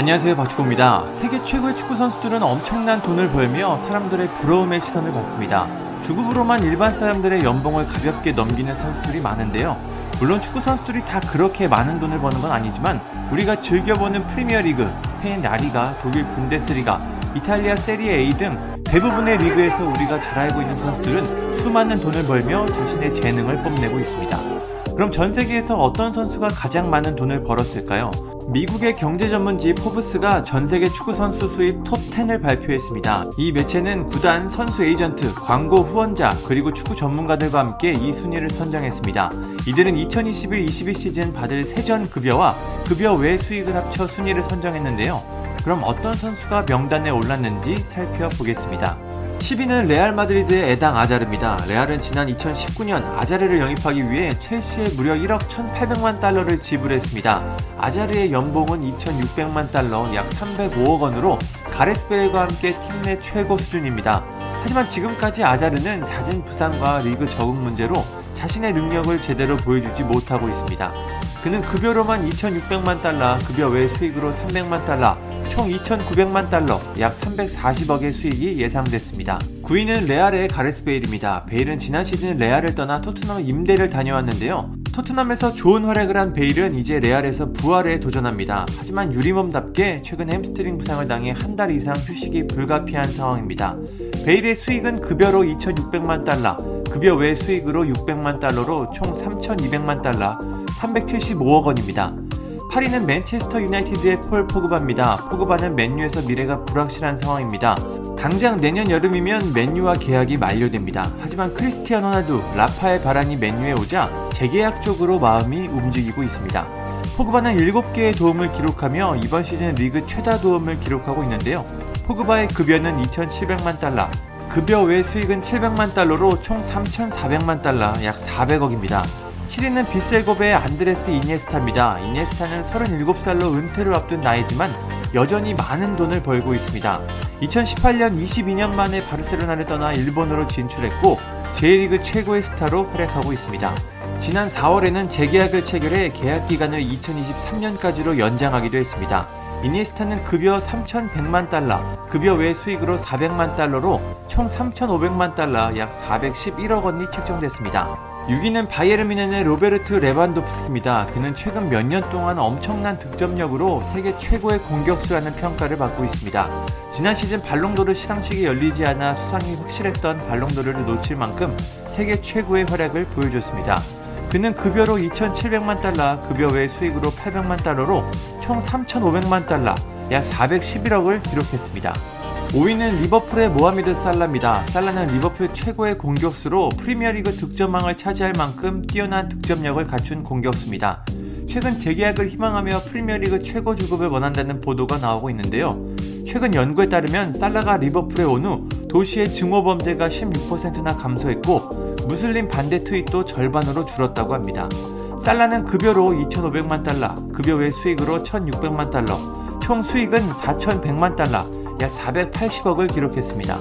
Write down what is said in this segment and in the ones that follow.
안녕하세요 박주호입니다. 세계 최고의 축구 선수들은 엄청난 돈을 벌며 사람들의 부러움의 시선을 받습니다. 주급으로만 일반 사람들의 연봉을 가볍게 넘기는 선수들이 많은데요. 물론 축구 선수들이 다 그렇게 많은 돈을 버는 건 아니지만 우리가 즐겨보는 프리미어리그, 스페인 라리가, 독일 분데스리가, 이탈리아 세리에 A 등 대부분의 리그에서 우리가 잘 알고 있는 선수들은 수많은 돈을 벌며 자신의 재능을 뽐내고 있습니다. 그럼 전 세계에서 어떤 선수가 가장 많은 돈을 벌었을까요? 미국의 경제 전문지 포브스가 전 세계 축구 선수 수입 톱 10을 발표했습니다. 이 매체는 구단, 선수 에이전트, 광고 후원자, 그리고 축구 전문가들과 함께 이 순위를 선정했습니다. 이들은 2021-22 시즌 받을 세전 급여와 급여 외 수익을 합쳐 순위를 선정했는데요. 그럼 어떤 선수가 명단에 올랐는지 살펴보겠습니다. 10위는 레알 마드리드의 에당 아자르입니다. 레알은 지난 2019년 아자르를 영입하기 위해 첼시에 무려 1억 1,800만 달러를 지불했습니다. 아자르의 연봉은 2,600만 달러, 약 305억 원으로 가레스 베일과 함께 팀 내 최고 수준입니다. 하지만 지금까지 아자르는 잦은 부상과 리그 적응 문제로 자신의 능력을 제대로 보여주지 못하고 있습니다. 그는 급여로만 2,600만 달러, 급여 외 수익으로 300만 달러, 총 2,900만 달러, 약 340억의 수익이 예상됐습니다. 9위는 레알의 가레스 베일입니다. 베일은 지난 시즌 레알을 떠나 토트넘 임대를 다녀왔는데요. 토트넘에서 좋은 활약을 한 베일은 이제 레알에서 부활에 도전합니다. 하지만 유리몸답게 최근 햄스트링 부상을 당해 한 달 이상 휴식이 불가피한 상황입니다. 베일의 수익은 급여로 2,600만 달러, 급여 외 수익으로 600만 달러로 총 3,200만 달러, 375억 원입니다. 8위는 맨체스터 유나이티드의 폴 포그바입니다. 포그바는 맨유에서 미래가 불확실한 상황입니다. 당장 내년 여름이면 맨유와 계약이 만료됩니다. 하지만 크리스티안 호날두, 라파엘 바란이 맨유에 오자 재계약 쪽으로 마음이 움직이고 있습니다. 포그바는 7개의 도움을 기록하며 이번 시즌 리그 최다 도움을 기록하고 있는데요. 포그바의 급여는 2,700만 달러, 급여 외 수익은 700만 달러로 총 3,400만 달러, 약 400억입니다. 7위는 비셀고베의 안드레스 이니에스타입니다. 이니에스타는 37살로 은퇴를 앞둔 나이지만 여전히 많은 돈을 벌고 있습니다. 2018년 22년 만에 바르셀로나를 떠나 일본으로 진출했고 J리그 최고의 스타로 활약하고 있습니다. 지난 4월에는 재계약을 체결해 계약 기간을 2023년까지로 연장하기도 했습니다. 이니에스타는 급여 3,100만 달러, 급여 외 수익으로 400만 달러로 총 3,500만 달러, 약 411억 원이 책정됐습니다. 6위는 바이에른 미넨의 로베르트 레반도프스키입니다. 그는 최근 몇 년 동안 엄청난 득점력으로 세계 최고의 공격수라는 평가를 받고 있습니다. 지난 시즌 발롱도르 시상식이 열리지 않아 수상이 확실했던 발롱도르를 놓칠 만큼 세계 최고의 활약을 보여줬습니다. 그는 급여로 2,700만 달러, 급여 외 수익으로 800만 달러로 총 3,500만 달러, 약 411억을 기록했습니다. 5위는 리버풀의 모하메드 살라입니다. 살라는 리버풀 최고의 공격수로 프리미어리그 득점왕을 차지할 만큼 뛰어난 득점력을 갖춘 공격수입니다. 최근 재계약을 희망하며 프리미어리그 최고 주급을 원한다는 보도가 나오고 있는데요. 최근 연구에 따르면 살라가 리버풀에 온 후 도시의 증오 범죄가 16%나 감소했고 무슬림 반대 트윗도 절반으로 줄었다고 합니다. 살라는 급여로 2,500만 달러, 급여 외 수익으로 1,600만 달러, 총 수익은 4,100만 달러, 약 480억을 기록했습니다.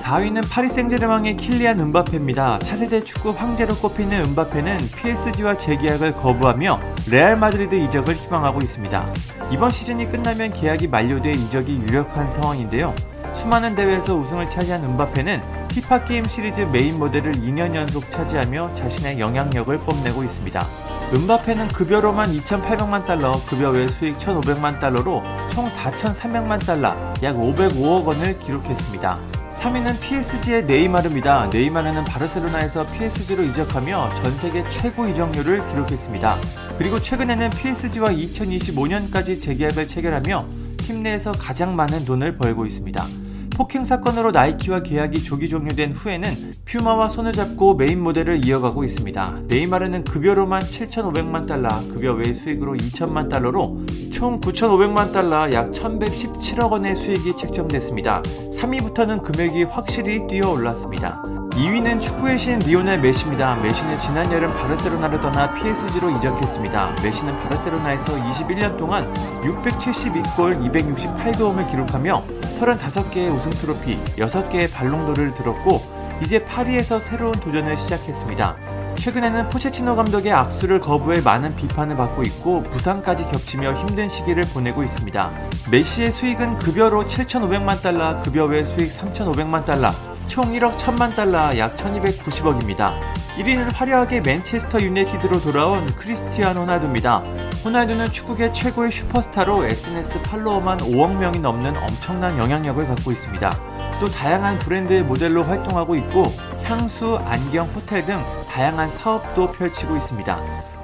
4위는 파리 생제르맹의 킬리안 음바페입니다. 차세대 축구 황제로 꼽히는 음바페는 PSG와 재계약을 거부하며 레알 마드리드 이적을 희망하고 있습니다. 이번 시즌이 끝나면 계약이 만료돼 이적이 유력한 상황인데요. 수많은 대회에서 우승을 차지한 음바페는 피파 게임 시리즈 메인 모델을 2년 연속 차지하며 자신의 영향력을 뽐내고 있습니다. 은바페는 급여로만 2,800만 달러, 급여 외 수익 1,500만 달러로 총 4,300만 달러, 약 505억 원을 기록했습니다. 3위는 PSG의 네이마르입니다. 네이마르는 바르셀로나에서 PSG로 이적하며 전 세계 최고 이적료를 기록했습니다. 그리고 최근에는 PSG와 2025년까지 재계약을 체결하며 팀 내에서 가장 많은 돈을 벌고 있습니다. 폭행 사건으로 나이키와 계약이 조기 종료된 후에는 퓨마와 손을 잡고 메인 모델을 이어가고 있습니다. 네이마르는 급여로만 7,500만 달러, 급여 외 수익으로 2천만 달러로 총 9,500만 달러, 약 1,117억 원의 수익이 책정됐습니다. 3위부터는 금액이 확실히 뛰어 올랐습니다. 2위는 축구의 신 리오넬 메시입니다. 메시는 지난 여름 바르셀로나를 떠나 PSG로 이적했습니다. 메시는 바르셀로나에서 21년 동안 672골 268도움을 기록하며 35개의 우승 트로피, 6개의 발롱도를 들었고 이제 파리에서 새로운 도전을 시작했습니다. 최근에는 포체치노 감독의 악수를 거부해 많은 비판을 받고 있고 부상까지 겹치며 힘든 시기를 보내고 있습니다. 메시의 수익은 급여로 7,500만 달러, 급여 외 수익 3,500만 달러, 총 1억 1천만 달러, 약 1,290억입니다. 1위는 화려하게 맨체스터 유나이티드로 돌아온 크리스티아노 호날두입니다. 호날두는 축구계 최고의 슈퍼스타로 SNS 팔로워만 5억 명이 넘는 엄청난 영향력을 갖고 있습니다. 또 다양한 브랜드의 모델로 활동하고 있고 향수, 안경, 호텔 등 다양한 사업도 펼치고 있습니다.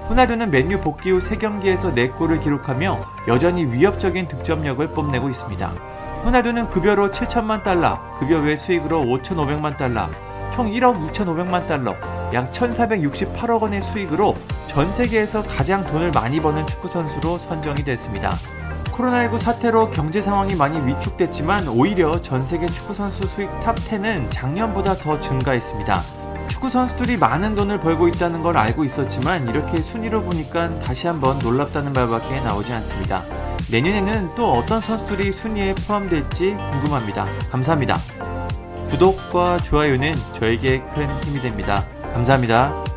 호날두는 맨유 복귀 후 3경기에서 4골을 기록하며 여전히 위협적인 득점력을 뽐내고 있습니다. 호날두는 급여로 7천만 달러, 급여 외 수익으로 5,500만 달러, 총 1억 2,500만 달러, 약 1,468억 원의 수익으로 전 세계에서 가장 돈을 많이 버는 축구 선수로 선정이 됐습니다. 코로나19 사태로 경제 상황이 많이 위축됐지만 오히려 전 세계 축구 선수 수익 top 10은 작년보다 더 증가했습니다. 축구 선수들이 많은 돈을 벌고 있다는 걸 알고 있었지만 이렇게 순위로 보니까 다시 한번 놀랍다는 말밖에 나오지 않습니다. 내년에는 또 어떤 선수들이 순위에 포함될지 궁금합니다. 감사합니다. 구독과 좋아요는 저에게 큰 힘이 됩니다. 감사합니다.